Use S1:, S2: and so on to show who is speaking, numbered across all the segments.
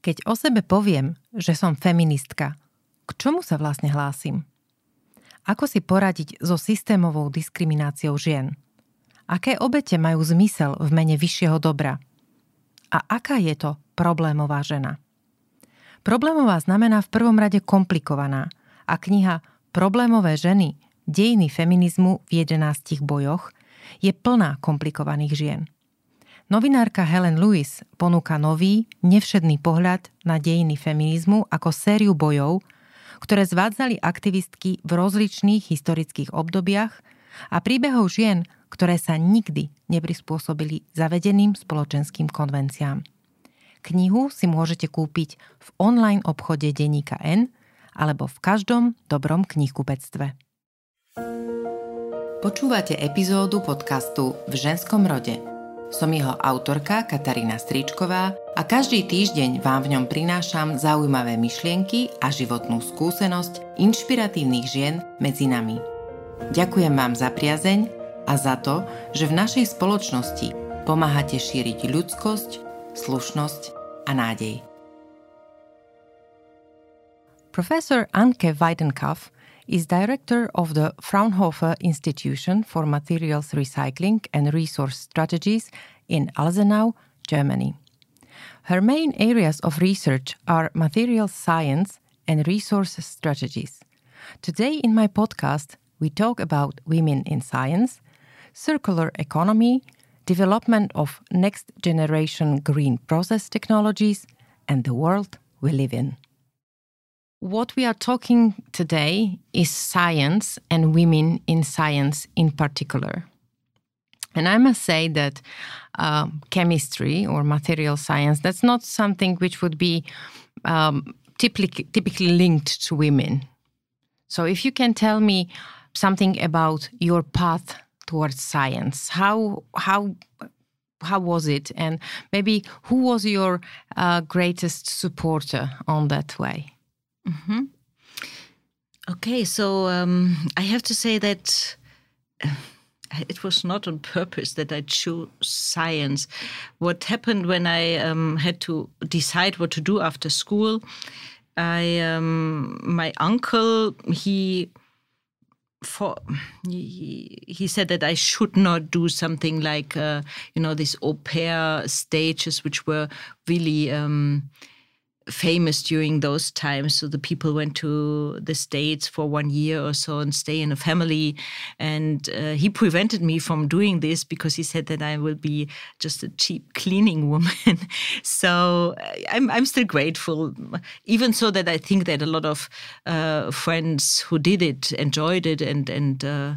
S1: Keď o sebe poviem, že som feministka, k čomu sa vlastne hlásim? Ako si poradiť so systémovou diskrimináciou žien? Aké obete majú zmysel v mene vyššieho dobra? A aká je to problémová žena? Problémová znamená v prvom rade komplikovaná a kniha Problémové ženy dejiny feminizmu v 11 bojoch je plná komplikovaných žien. Novinárka Helen Lewis ponúka nový, nevšedný pohľad na dejiny feminizmu ako sériu bojov, ktoré zvádzali aktivistky v rozličných historických obdobiach a príbehov žien, ktoré sa nikdy neprispôsobili zavedeným spoločenským konvenciám. Knihu si môžete kúpiť v online obchode Deníka N alebo v každom dobrom knihkupectve. Počúvate epizódu podcastu V ženskom rode – som jeho autorka Katarína Stričková a každý týždeň vám v ňom prinášam zaujímavé myšlienky a životnú skúsenosť inšpiratívnych žien medzi nami. Ďakujem vám za priazeň a za to, že v našej spoločnosti pomáhate šíriť ľudskosť, slušnosť a nádej. Professor Anke Weidenkaff is director of the Fraunhofer Institution for Materials Recycling and Resource Strategies in Alzenau, Germany. Her main areas of research are materials science and resource strategies. Today, in my podcast, we talk about women in science, circular economy, development of next generation green process technologies, and the world we live in. What we are talking today is science and women in science in particular. And I must say that uh, chemistry or material science, that's not something which would be um, typically, typically linked to women. So if you can tell me something about your path towards science, how, how, how was it? And maybe who was your uh, greatest supporter on that way?
S2: Mm-hmm. Okay, so um, I have to say that uh, it was not on purpose that I chose science. What happened when I um, had to decide what to do after school? I um, my uncle he for he, he said that I should not do something like uh, you know these au pair stages, which were really um, famous during those times. So the people went to the States for one year or so and stay in a family. And uh, he prevented me from doing this because he said that I will be just a cheap cleaning woman. so uh, I'm, I'm still grateful, even so that I think that a lot of uh, friends who did it enjoyed it. And, and uh,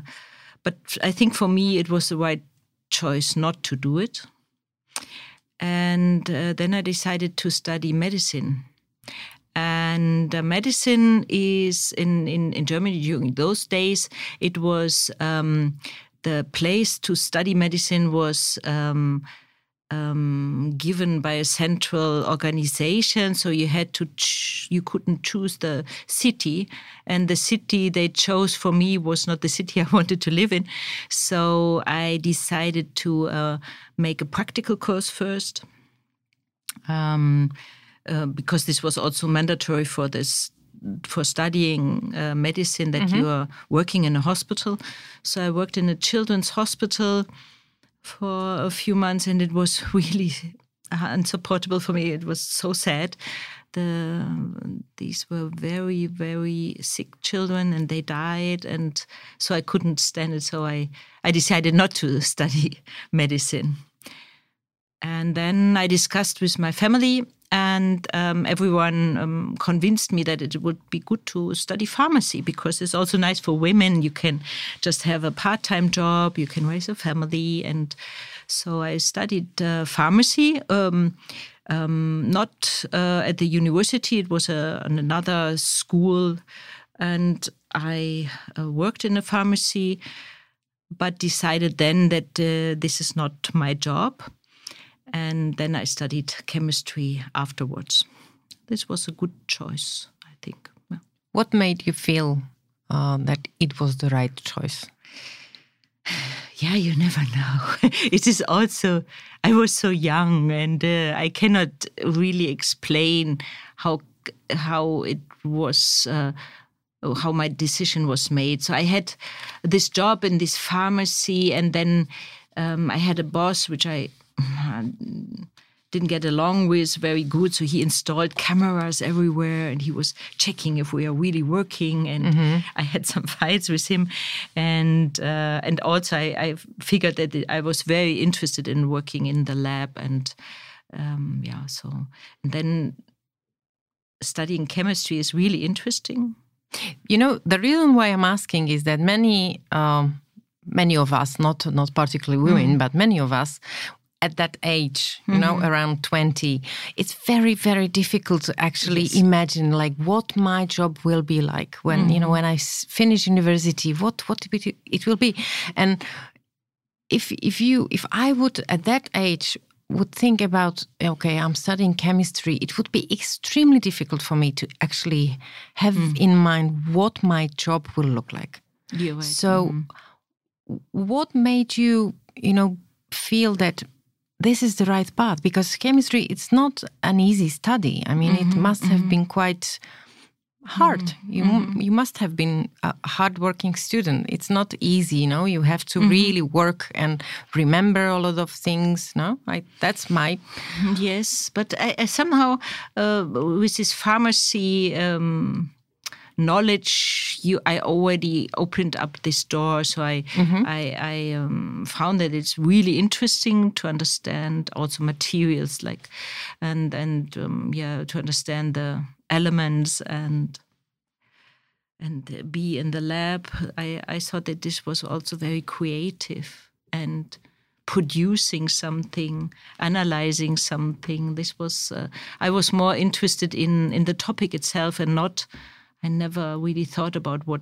S2: but I think for me, it was the right choice not to do it. And uh, then I decided to study medicine. And uh, medicine is in, in, in Germany during those days, it was um, the place to study medicine was um, um, given by a central organization. So you had to, ch- you couldn't choose the city. And the city they chose for me was not the city I wanted to live in. So I decided to uh, make a practical course first. Um, uh, because this was also mandatory for this for studying uh, medicine that mm-hmm. you are working in a hospital. So I worked in a children's hospital for a few months, and it was really unsupportable for me. It was so sad. The these were very very sick children, and they died, and so I couldn't stand it. So I I decided not to study medicine. And then I discussed with my family, and um, everyone um, convinced me that it would be good to study pharmacy because it's also nice for women. You can just have a part time job, you can raise a family. And so I studied uh, pharmacy. Um, um not uh, at the university, it was another school. And I uh, worked in a pharmacy, but decided then that uh, this is not my job and then I studied chemistry afterwards. This was a good choice, I think. Yeah.
S1: What made you feel uh, that it was the right choice?
S2: yeah, you never know. it is also, I was so young and uh, I cannot really explain how how it was. Uh, how my decision was made. So I had this job in this pharmacy, and then um, I had a boss which I didn't get along with very good. So he installed cameras everywhere and he was checking if we are really working. And mm-hmm. I had some fights with him. And uh, and also I, I, figured that I was very interested in working in the lab. And um, yeah, so and then studying chemistry is really interesting.
S1: You know, the reason why I'm asking is that many. Um, many of us, not not particularly women, mm. but many of us, at that age, you mm-hmm. know, around 20, it's very, very difficult to actually yes. imagine like what my job will be like when, mm-hmm. you know, mm-hmm. when I finish university, what, what it will be. And if, if you, if I would at that age would think about, okay, I'm studying chemistry, it would be extremely difficult for me to actually have mm. in mind what my job will look like.
S2: Right.
S1: So, mm. what made you, you know, feel that this is the right path because chemistry it's not an easy study i mean mm-hmm, it must have mm-hmm. been quite hard mm-hmm, you mm-hmm. you must have been a hardworking student it's not easy you know you have to mm-hmm. really work and remember a lot of things no I, that's my
S2: yes but I, I somehow uh, with this pharmacy um, knowledge you i already opened up this door so i mm-hmm. i, I um, found that it's really interesting to understand also materials like and and um, yeah to understand the elements and and be in the lab i i thought that this was also very creative and producing something analyzing something this was uh, i was more interested in in the topic itself and not I never really thought about what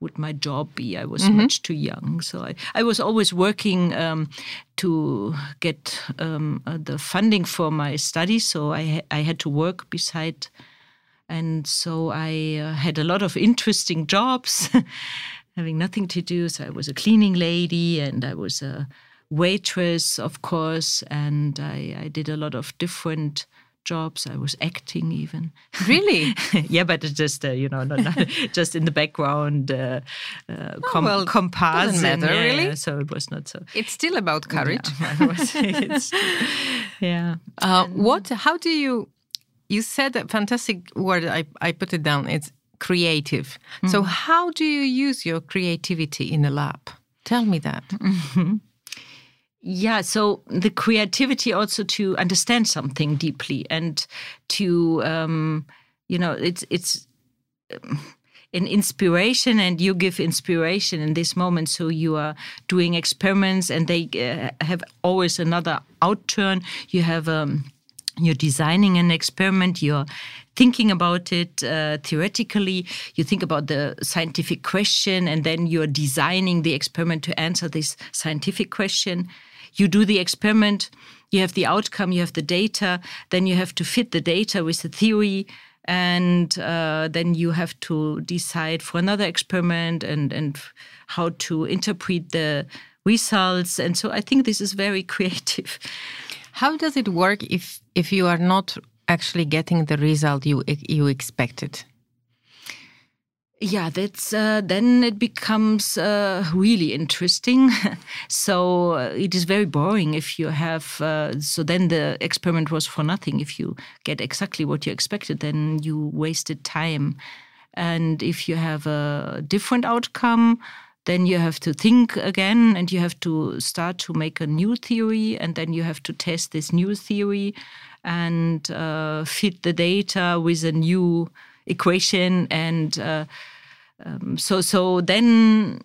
S2: would my job be. I was mm-hmm. much too young, so I, I was always working um, to get um, uh, the funding for my studies. So I I had to work beside, and so I uh, had a lot of interesting jobs, having nothing to do. So I was a cleaning lady, and I was a waitress, of course, and I, I did a lot of different jobs. I was acting even.
S1: Really?
S2: yeah, but it's just uh, you know not, not just in the background. Uh, uh,
S1: oh, com- well,
S2: compass
S1: matter
S2: yeah,
S1: really.
S2: So it was not so.
S1: It's still about courage.
S2: Yeah. yeah.
S1: Uh, what? How do you? You said a fantastic word. I I put it down. It's creative. Mm. So how do you use your creativity in a lab? Tell me that.
S2: Yeah, so the creativity also to understand something deeply and to, um, you know, it's it's um, an inspiration, and you give inspiration in this moment. So you are doing experiments, and they uh, have always another outturn. You have um, you're designing an experiment. You're thinking about it uh, theoretically. You think about the scientific question, and then you're designing the experiment to answer this scientific question you do the experiment, you have the outcome, you have the data, then you have to fit the data with the theory, and uh, then you have to decide for another experiment and and how to interpret the results. And so I think this is very creative.
S1: How does it work if if you are not actually getting the result you you expected?
S2: yeah that's uh, then it becomes uh, really interesting. So uh, it is very boring if you have uh, so then the experiment was for nothing. If you get exactly what you expected then you wasted time. And if you have a different outcome then you have to think again and you have to start to make a new theory and then you have to test this new theory and uh, fit the data with a new equation and uh, um, so so then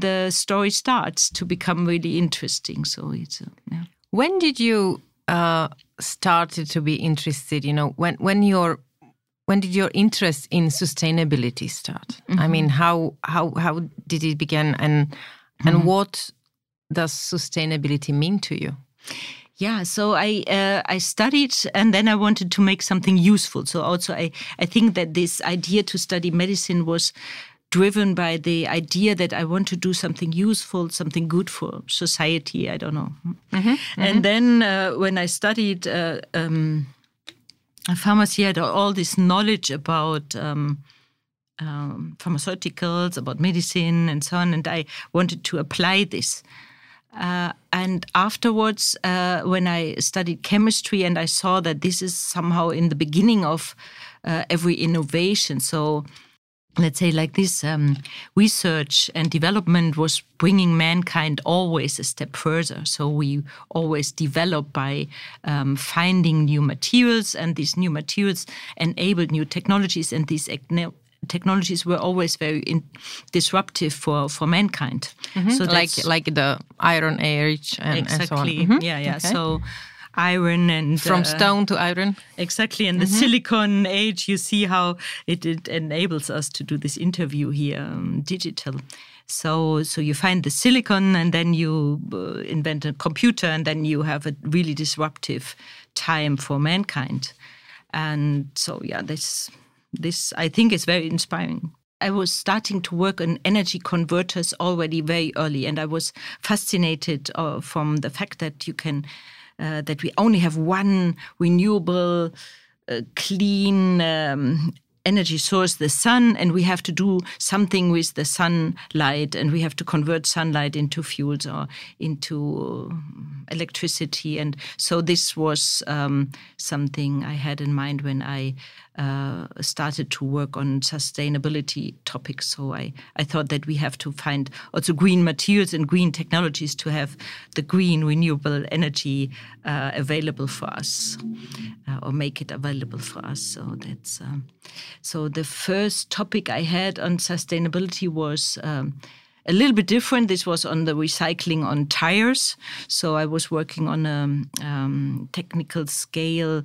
S2: the story starts to become really interesting. So it's uh, yeah.
S1: When did you uh, started to be interested? You know, when when your when did your interest in sustainability start? Mm -hmm. I mean, mm-hmm. how how how did it begin, and and mm -hmm. what does sustainability mean to you?
S2: yeah so i uh, i studied and then i wanted to make something useful so also i i think that this idea to study medicine was driven by the idea that I want to do something useful, something good for society. I don't know. Mm-hmm, and then uh, when I studied uh, um, pharmacy, had all this knowledge about. Um, um, pharmaceuticals, about medicine, and so on, and I wanted to apply this. Uh, and afterwards, uh, when I studied chemistry and I saw that this is somehow in the beginning of uh, every innovation, so let's say like this um, research and development was bringing mankind always a step further so we always develop by um, finding new materials and these new materials enabled new technologies and these technologies were always very in, disruptive for, for mankind.
S1: Mm-hmm. So like like the Iron Age and,
S2: exactly.
S1: And so
S2: mm-hmm. Yeah, yeah. Okay. So iron and
S1: from uh, stone to iron
S2: exactly and the mm-hmm. silicon age you see how it, it, enables us to do this interview here um, digital so so you find the silicon and then you uh, invent a computer and then you have a really disruptive time for mankind and so yeah this this, I think, is very inspiring. I was starting to work on energy converters already very early, and I was fascinated uh, from the fact that you can, uh, that we only have one renewable, uh, clean um, energy source, the sun, and we have to do something with the sunlight, and we have to convert sunlight into fuels or into electricity. And so this was um, something I had in mind when I uh, started to work on sustainability topics. So I, I thought that we have to find also green materials and green technologies to have the green renewable energy uh, available for us uh, or make it available for us. So that's um, so the first topic I had on sustainability was. Um, a little bit different. This was on the recycling on tires. So I was working on a um, technical scale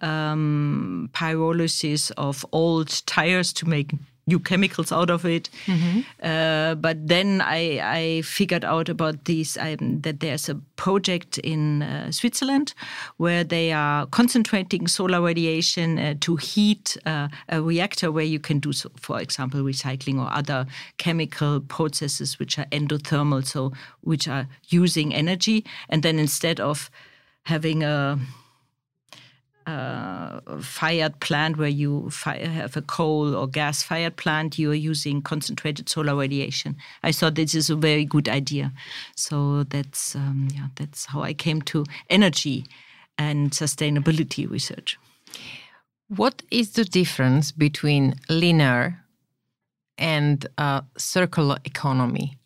S2: um, pyrolysis of old tires to make new chemicals out of it. Mm-hmm. Uh, but then I, I, figured out about this um, that there's a project in uh, Switzerland where they are concentrating solar radiation uh, to heat uh, a reactor where you can do, so, for example, recycling or other chemical processes which are endothermal, so which are using energy. And then instead of having a uh, fired plant where you fire, have a coal or gas fired plant, you are using concentrated solar radiation. I thought this is a very good idea. So that's um, yeah, that's how I came to energy and sustainability research.
S1: What is the difference between linear and uh, circular economy?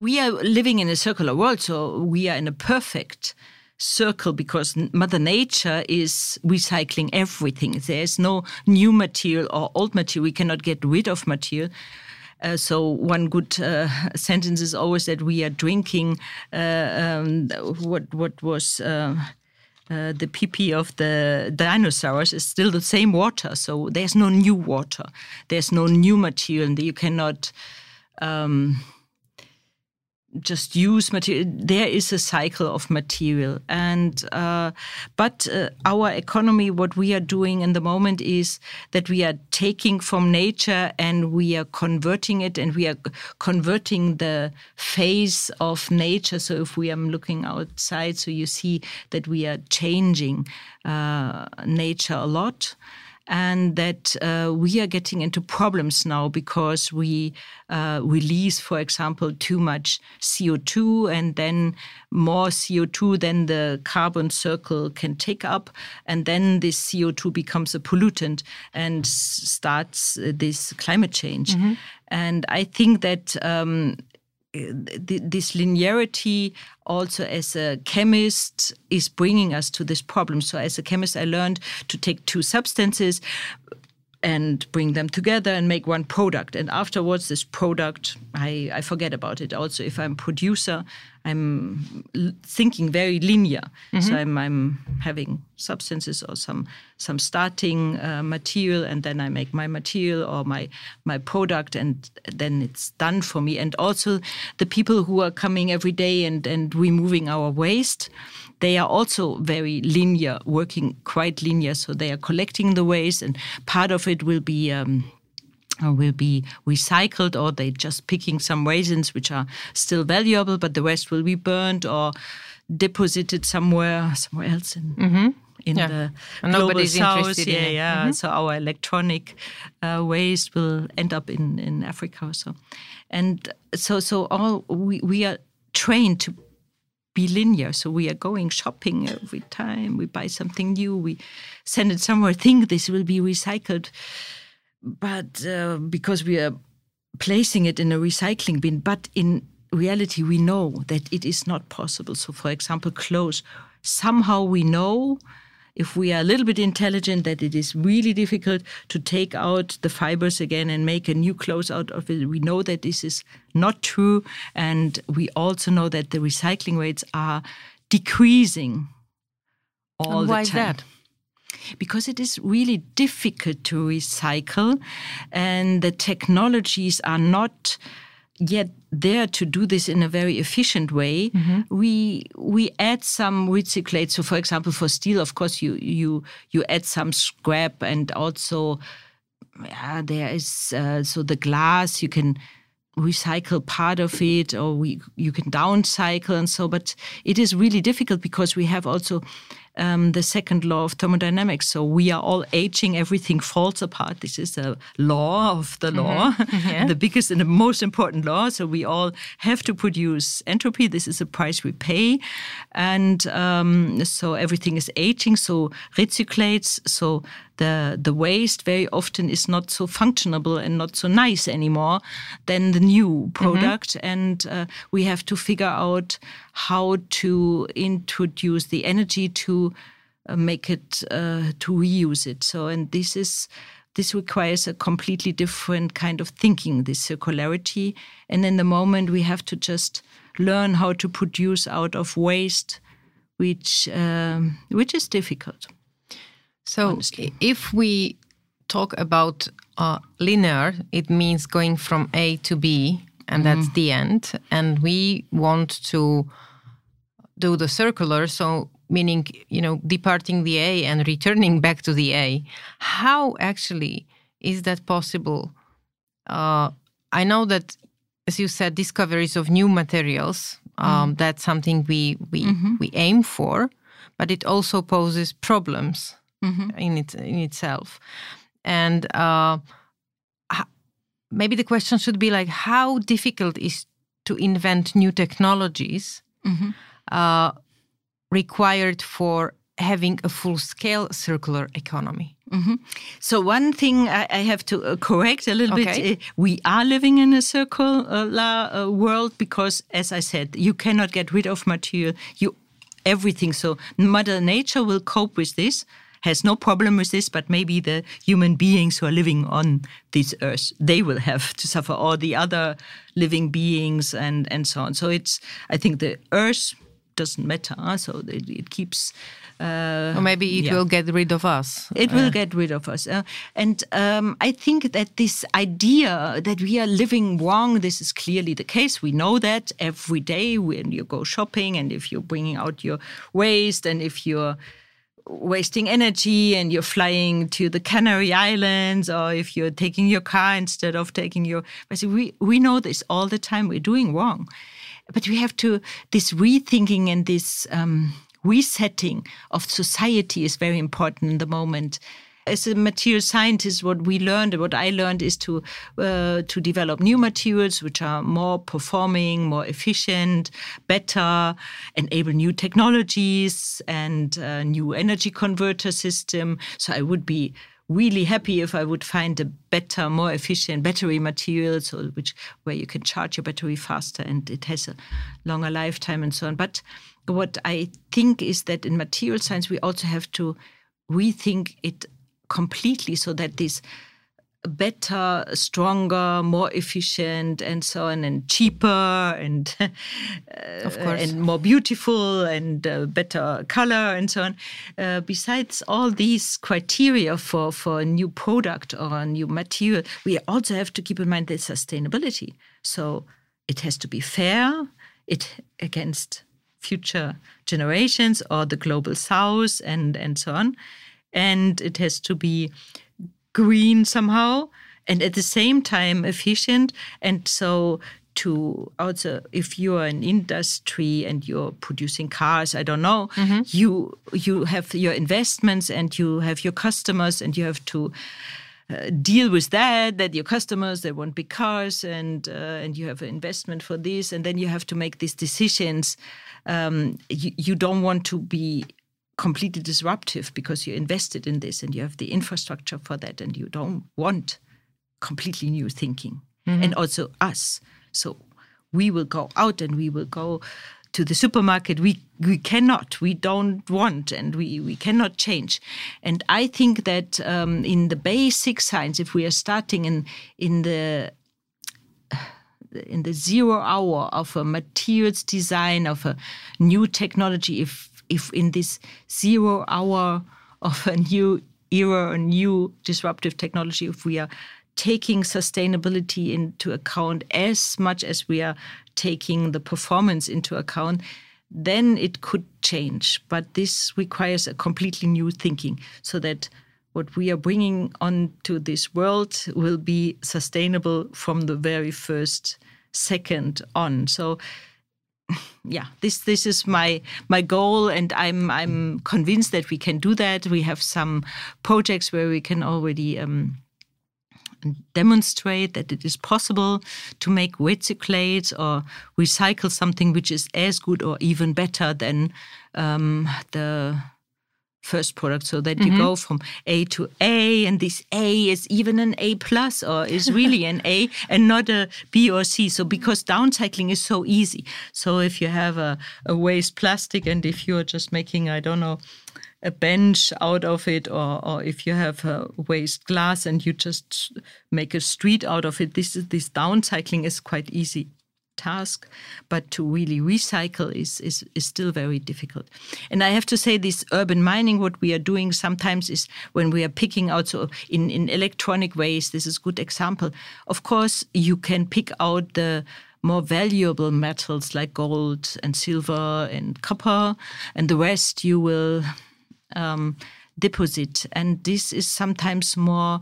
S2: We are living in a circular world, so we are in a perfect circle because Mother Nature is recycling everything. There's no new material or old material. We cannot get rid of material. Uh, so one good uh, sentence is always that we are drinking uh, um, what what was. Uh, uh, the pee of the dinosaurs is still the same water, so there's no new water, there's no new material, and you cannot um, just use material. There is a cycle of material, and uh, but uh, our economy, what we are doing in the moment is that we are taking from nature and we are converting it, and we are converting the face of nature. So if we are looking outside, so you see that we are changing uh, nature a lot and that uh, we are getting into problems now because we uh, release, for example, too much CO2 and then more CO2 than the carbon circle can take up. And then this CO2 becomes a pollutant and starts uh, this climate change. Mm-hmm. And I think that um, this linearity also as a chemist is bringing us to this problem so as a chemist i learned to take two substances and bring them together and make one product. And afterwards, this product, I, I forget about it. Also, if I'm producer, I'm thinking very linear. Mm-hmm. So I'm, I'm having substances or some some starting uh, material, and then I make my material or my my product, and then it's done for me. And also, the people who are coming every day and and removing our waste they are also very linear, working quite linear. So they are collecting the waste, and part of it will be. Um, will be recycled or they're just picking some raisins which are still valuable but the rest will be burned or deposited somewhere somewhere else in
S1: Mm-hmm.
S2: in
S1: Yeah.
S2: the
S1: And
S2: global
S1: nobody's
S2: south yeah yeah
S1: Mhm.
S2: so our electronic uh, waste will end up in in africa or so and so so all we, we are trained to be linear. So we are going shopping every time we buy something new. We send it somewhere, think this will be recycled, but uh, because we are placing it in a recycling bin, but in reality we know that it is not possible. So, for example, clothes. Somehow we know if we are a little bit intelligent that it is really difficult to take out the fibers again and make a new clothes out of it. We know that this is not true. And we also know that the recycling rates are decreasing all
S1: And
S2: the
S1: why is that?
S2: Because it is really difficult to recycle, and the technologies are not yet there to do this in a very efficient way. We we add some recyclate. So, for example, for steel, of course, you you you add some scrap, and also yeah, there is uh, so the glass you can recycle part of it or we you can downcycle and so but it is really difficult because we have also um, the second law of thermodynamics. So we are all aging everything falls apart. This is a law of the law
S1: Yeah.
S2: the biggest and the most important law. So we all have to produce entropy. This is a price we pay. And um, so everything is aging so recyclates. So the the waste very often is not so functionable and not so nice anymore than the new product. And uh, we have to figure out how to introduce the energy to uh, make it uh, to reuse it. So and this is this requires a completely different kind of thinking this circularity. And in the moment we have to just learn how to produce out of waste which um, which is difficult.
S1: So,
S2: honestly.
S1: if we talk about uh, linear, it means going from A to B, and that's the end. And we want to do the circular, so meaning, you know, departing the A and returning back to the A. How actually is that possible? Uh, I know that, as you said, discoveries of new materials. Um, That's something we we we aim for, but it also poses problems in it in itself. And uh, maybe the question should be like, how difficult is to invent new technologies uh, required for having a full scale circular economy?
S2: So one thing I, I have to uh, correct a little
S1: Okay.
S2: bit: uh, we are living in a circular uh, world because, as I said, you cannot get rid of material. You everything. So Mother Nature will cope with this. Has no problem with this, but maybe the human beings who are living on this earth, they will have to suffer, or the other living beings, and and so on. So it's, I think, the earth doesn't matter. So it, it keeps. Uh,
S1: Or maybe it
S2: yeah.
S1: will get rid of us.
S2: it will get rid of us. Uh, and um, I think that this idea that we are living wrong, this is clearly the case. We know that every day when you go shopping and if you're bringing out your waste and if you're wasting energy and you're flying to the Canary Islands or if you're taking your car instead of taking your we we know this all the time we're doing wrong. But we have to this rethinking and this um, resetting of society is very important in the moment as a material scientist, what we learned, what I learned, is to uh, to develop new materials which are more performing, more efficient, better, enable new technologies and uh, new energy converter system. So I would be really happy if I would find a better, more efficient battery material, so which where you can charge your battery faster and it has a longer lifetime and so on. But what I think is that in material science we also have to rethink it completely so that this better, stronger, more efficient, and so on, and cheaper, and
S1: Of course.
S2: and more beautiful, and uh, better color, and so on. Uh, besides all these criteria for for a new product or a new material, we also have to keep in mind the sustainability. So it has to be fair. It against future generations or the global south and and so on and it has to be green somehow and at the same time efficient. And so to also if you're an industry and you're producing cars i don't know mm-hmm. you you have your investments and you have your customers and you have to uh, deal with that that your customers they want big cars and uh, and you have an investment for this and then you have to make these decisions um, you, you don't want to be completely disruptive because you invested in this and you have the infrastructure for that and you don't want completely new thinking mm-hmm. and also us so we will go out and we will go to the supermarket. We we cannot, we don't want, and we we cannot change. And I think that um, in the basic science, if we are starting in in the in the zero hour of a materials design of a new technology, if if in this zero hour of a new era, a new disruptive technology, if we are taking sustainability into account as much as we are taking the performance into account, then it could change. But this requires a completely new thinking so that what we are bringing onto this world will be sustainable from the very first second on. So yeah, this this is my my goal, and I'm I'm convinced that we can do that. We have some projects where we can already um, demonstrate that it is possible to make recyclate or recycle something which is as good or even better than um, the first product so that mm-hmm. you go from A to A and this A is even an A plus or is really an A and not a B or C. So because downcycling is so easy. So if you have a, a waste plastic and if you're just making, I don't know, a bench out of it, or, or if you have a waste glass and you just make a street out of it, this is this downcycling is quite easy task, but to really recycle is, is, is still very difficult. And I have to say, this urban mining, what we are doing sometimes is when we are picking out, so in, in electronic waste, this is a good example. Of course, you can pick out the more valuable metals like gold and silver and copper, and the rest you will um, deposit. And this is sometimes more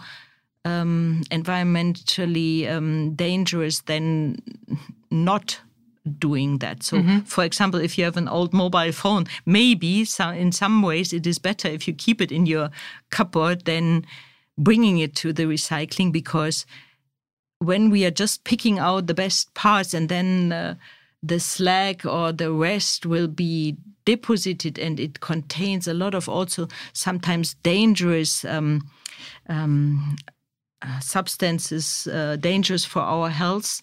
S2: um, environmentally um, dangerous than not doing that. So, mm-hmm. for example, if you have an old mobile phone, maybe some, in some ways it is better if you keep it in your cupboard than bringing it to the recycling because when we are just picking out the best parts and then uh, the slag or the rest will be deposited and it contains a lot of also sometimes dangerous um, um, uh, substances, uh, dangerous for our health.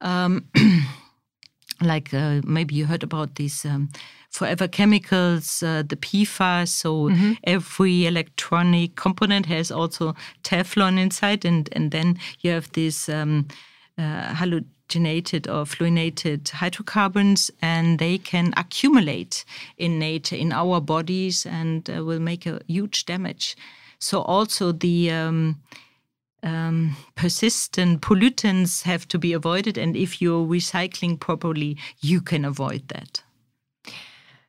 S2: Um, like uh, maybe you heard about these um, forever chemicals, uh, the PFAS. So mm-hmm. every electronic component has also Teflon inside, and and then you have these um, uh, halogenated or fluorinated hydrocarbons, and they can accumulate in nature, in our bodies, and uh, will make a huge damage. So also the um, um, persistent pollutants have to be avoided, and if you're recycling properly, you can avoid that.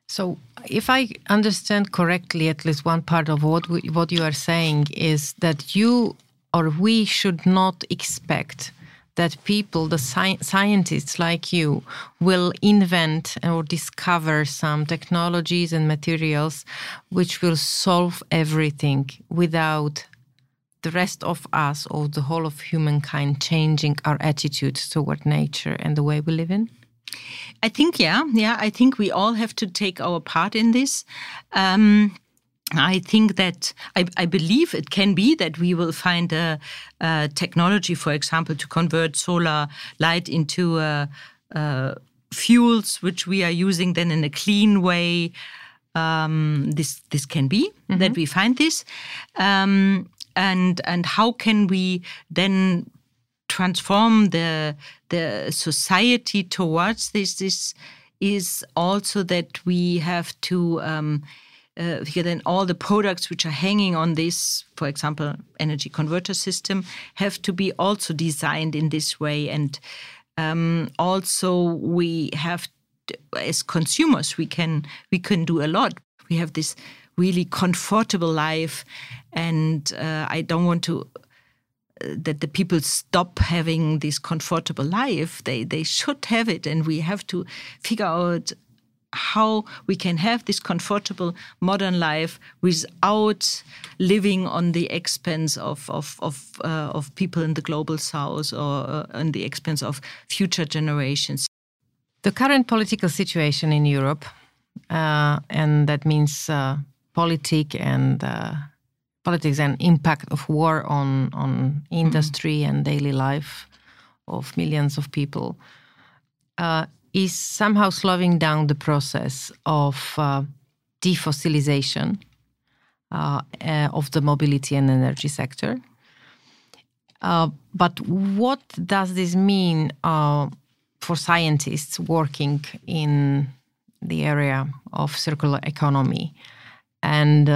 S1: So, if I understand correctly, at least one part of what we, what you are saying is that you or we should not expect that people, the sci- scientists like you, will invent or discover some technologies and materials which will solve everything without the rest of us or the whole of humankind changing our attitude toward nature and the way we live in?
S2: I think, yeah, yeah. I think we all have to take our part in this. Um, I think that I, I, believe it can be that we will find a, a technology, for example, to convert solar light into uh, uh, fuels, which we are using then in a clean way. Um, this this can be mm-hmm. that we find this, um, and and how can we then transform the the society towards this? This is also that we have to. Um, uh, then all the products which are hanging on this, for example, energy converter system, have to be also designed in this way. And um, also, we have, to, as consumers, we can we can do a lot. We have this really comfortable life, and uh, I don't want to that the people stop having this comfortable life. They they should have it, and we have to figure out how we can have this comfortable modern life without living on the expense of of of, uh, of people in the global south or uh, on the expense of future generations.
S1: The current political situation in Europe, uh, and that means uh, politic and uh, politics and impact of war on on industry mm. and daily life of millions of people uh, is somehow slowing down the process of uh, defossilization uh, uh of the mobility and energy sector. Uh, but what does this mean uh, for scientists working in the area of circular economy and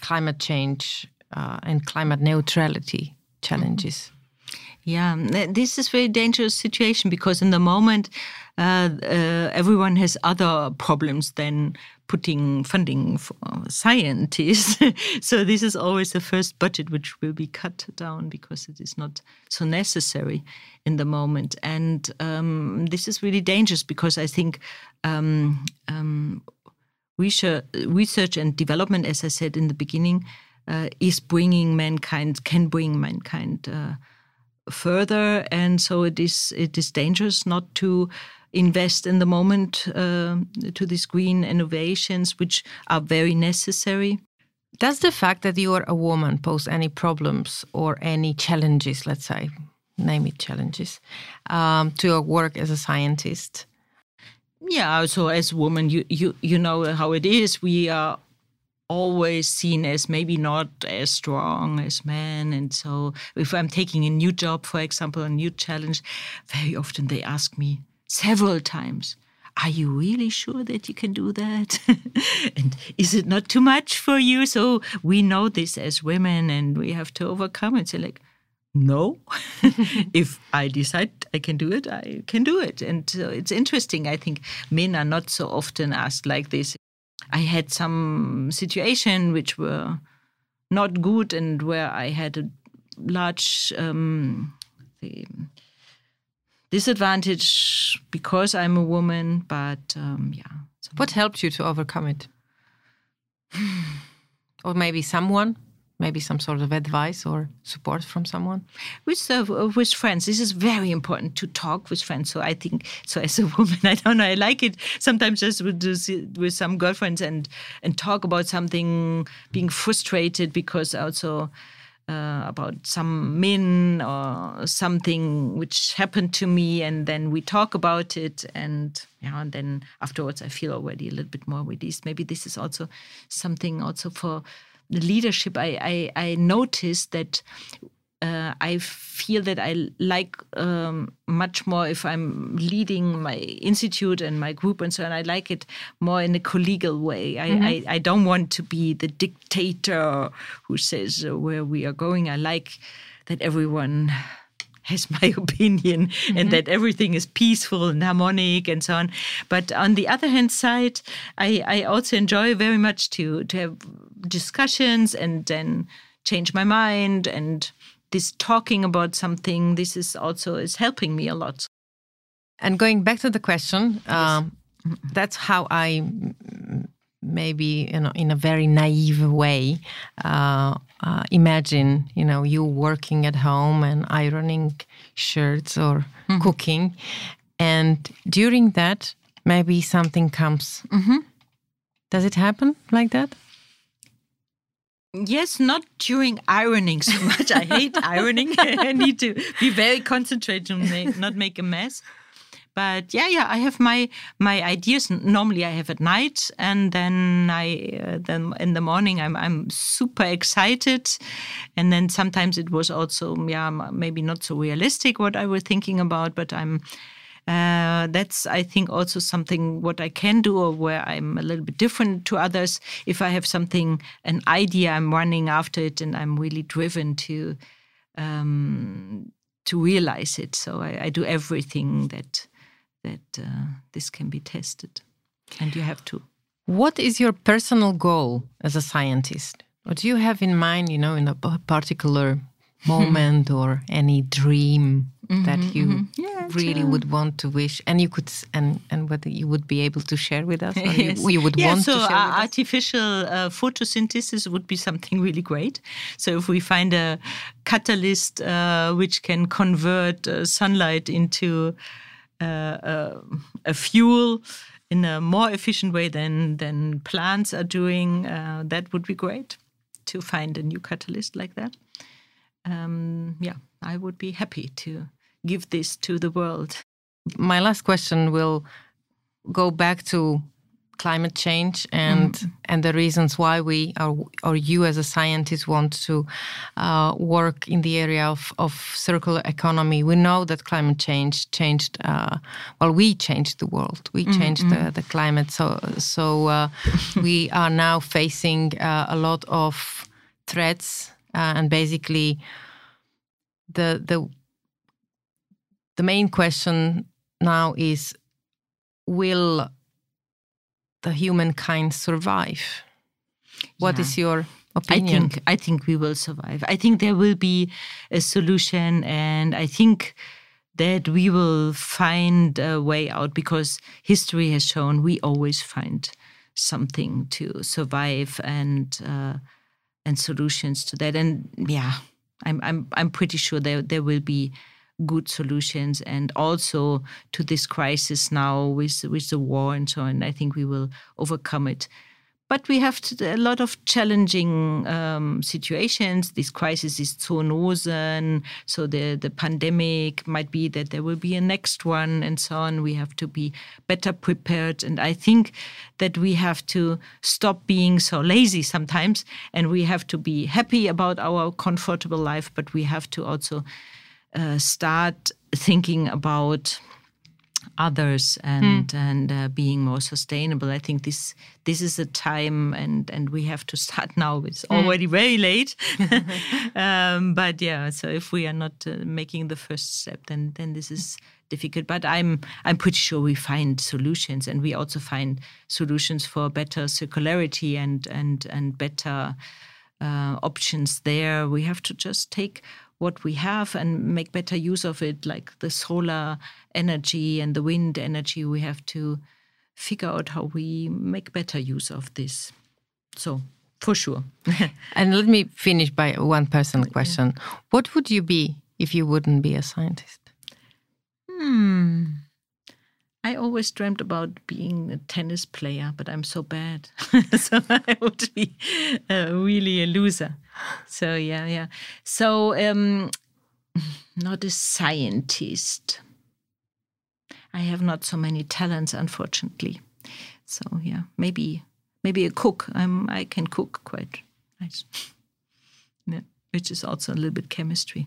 S1: climate change and climate neutrality challenges?
S2: Yeah, this is a very dangerous situation because in the moment, uh, uh, everyone has other problems than putting funding for scientists. so this is always the first budget which will be cut down because it is not so necessary in the moment. And um, this is really dangerous because I think um, um, research, research and development, as I said in the beginning, uh, is bringing mankind, can bring mankind uh, further, and so it is it is dangerous not to invest in the moment uh, to these green innovations, which are very necessary.
S1: Does the fact that you are a woman pose any problems or any challenges? Let's say, name it challenges um, to your work as a scientist.
S2: Yeah, so as a woman, you you you know how it is. We are always seen as maybe not as strong as men. And so if I'm taking a new job, for example, a new challenge, very often they ask me several times, are you really sure that you can do that? and is it not too much for you? So we know this as women and we have to overcome it. So like, no, if I decide I can do it, I can do it. And so it's interesting. I think men are not so often asked like this. I had some situation which were not good and where I had a large um, disadvantage because I'm a woman. But um, yeah.
S1: So what helped you to overcome it? or maybe someone? Maybe some sort of advice or support from someone?
S2: With uh, with friends. This is very important to talk with friends. So i think so as a woman i don't know i like it sometimes just with, with some girlfriends and and talk about something being frustrated because also uh, about some men or something which happened to me, and then we talk about it, and yeah, and then afterwards I feel already a little bit more released. Maybe this is also something also for the leadership, I, I, I noticed that uh, I feel that I like um, much more if I'm leading my institute and my group and so on. I like it more in a collegial way. I, mm-hmm. I, I, don't want to be the dictator who says uh, where we are going. I like that everyone has my opinion mm-hmm. and that everything is peaceful and harmonic and so on. But on the other hand side, I, I also enjoy very much to to have discussions and then change my mind and this talking about something this is also is helping me a lot
S1: and going back to the question yes. um, that's how i maybe you know in a very naive way uh, uh, imagine you know you working at home and ironing shirts or mm-hmm. cooking and during that maybe something comes mm-hmm. does it happen like that
S2: Yes, not during ironing so much. I hate ironing. I need to be very concentrated and make, not make a mess. But yeah, yeah, I have my my ideas. Normally, I have at night, and then I uh, then in the morning I'm I'm super excited, and then sometimes it was also yeah maybe not so realistic what I was thinking about, but I'm uh, that's I think also something what I can do or where I'm a little bit different to others. If I have something, an idea, I'm running after it, and I'm really driven to um, to realize it. So I, I do everything that that uh, this can be tested, and you have to.
S1: What is your personal goal as a scientist? What do you have in mind, you know, in a particular moment or any dream mm-hmm, that you mm-hmm. yeah, really would want to wish and you could and and whether you would be able to share with us or yes. you, you, would
S2: yeah,
S1: want
S2: so
S1: to share
S2: uh, artificial uh, photosynthesis would be something really great so if we find a catalyst uh, which can convert uh, sunlight into uh, uh, a fuel in a more efficient way than than plants are doing that would be great to find a new catalyst like that um, yeah, I would be happy to give this to the world.
S1: My last question will go back to climate change and mm. and the reasons why we or, or you as a scientist want to uh, work in the area of, of circular economy. We know that climate change changed. Uh, well, we changed the world. We mm, changed mm-hmm. the, the climate. So so uh, we are now facing uh, a lot of threats uh, and basically the the the main question now is will the humankind survive What yeah. is your opinion
S2: i think i think we will survive i think there will be a solution and i think that we will find a way out because history has shown we always find something to survive and uh, and solutions to that. And yeah, I'm I'm I'm pretty sure there there will be good solutions and also to this crisis now with with the war and so on. I think we will overcome it but we have to, a lot of challenging um, situations. This crisis is zoonosen, so the, the pandemic might be that there will be a next one and so on. We have to be better prepared. And I think that we have to stop being so lazy sometimes and we have to be happy about our comfortable life, but we have to also uh, start thinking about others and mm. and uh, being more sustainable. I think this this is a time, and and we have to start now. It's mm. already very late, um, but yeah. So if we are not uh, making the first step, then then this is difficult. But I'm I'm pretty sure we find solutions, and we also find solutions for better circularity and and and better uh, options there. We have to just take what we have and make better use of it, like the solar energy and the wind energy. We have to figure out how we make better use of this. So, for sure.
S1: and let me finish by one personal question. Yeah. What would you be if you wouldn't be a scientist?
S2: Hmm. I always dreamt about being a tennis player, but I'm so bad. so I would be uh, really a loser. So, yeah, yeah. So, um, not a scientist. I have not so many talents, unfortunately. So, yeah, maybe maybe a cook. I'm I can cook quite nice. yeah, which is also a little bit chemistry.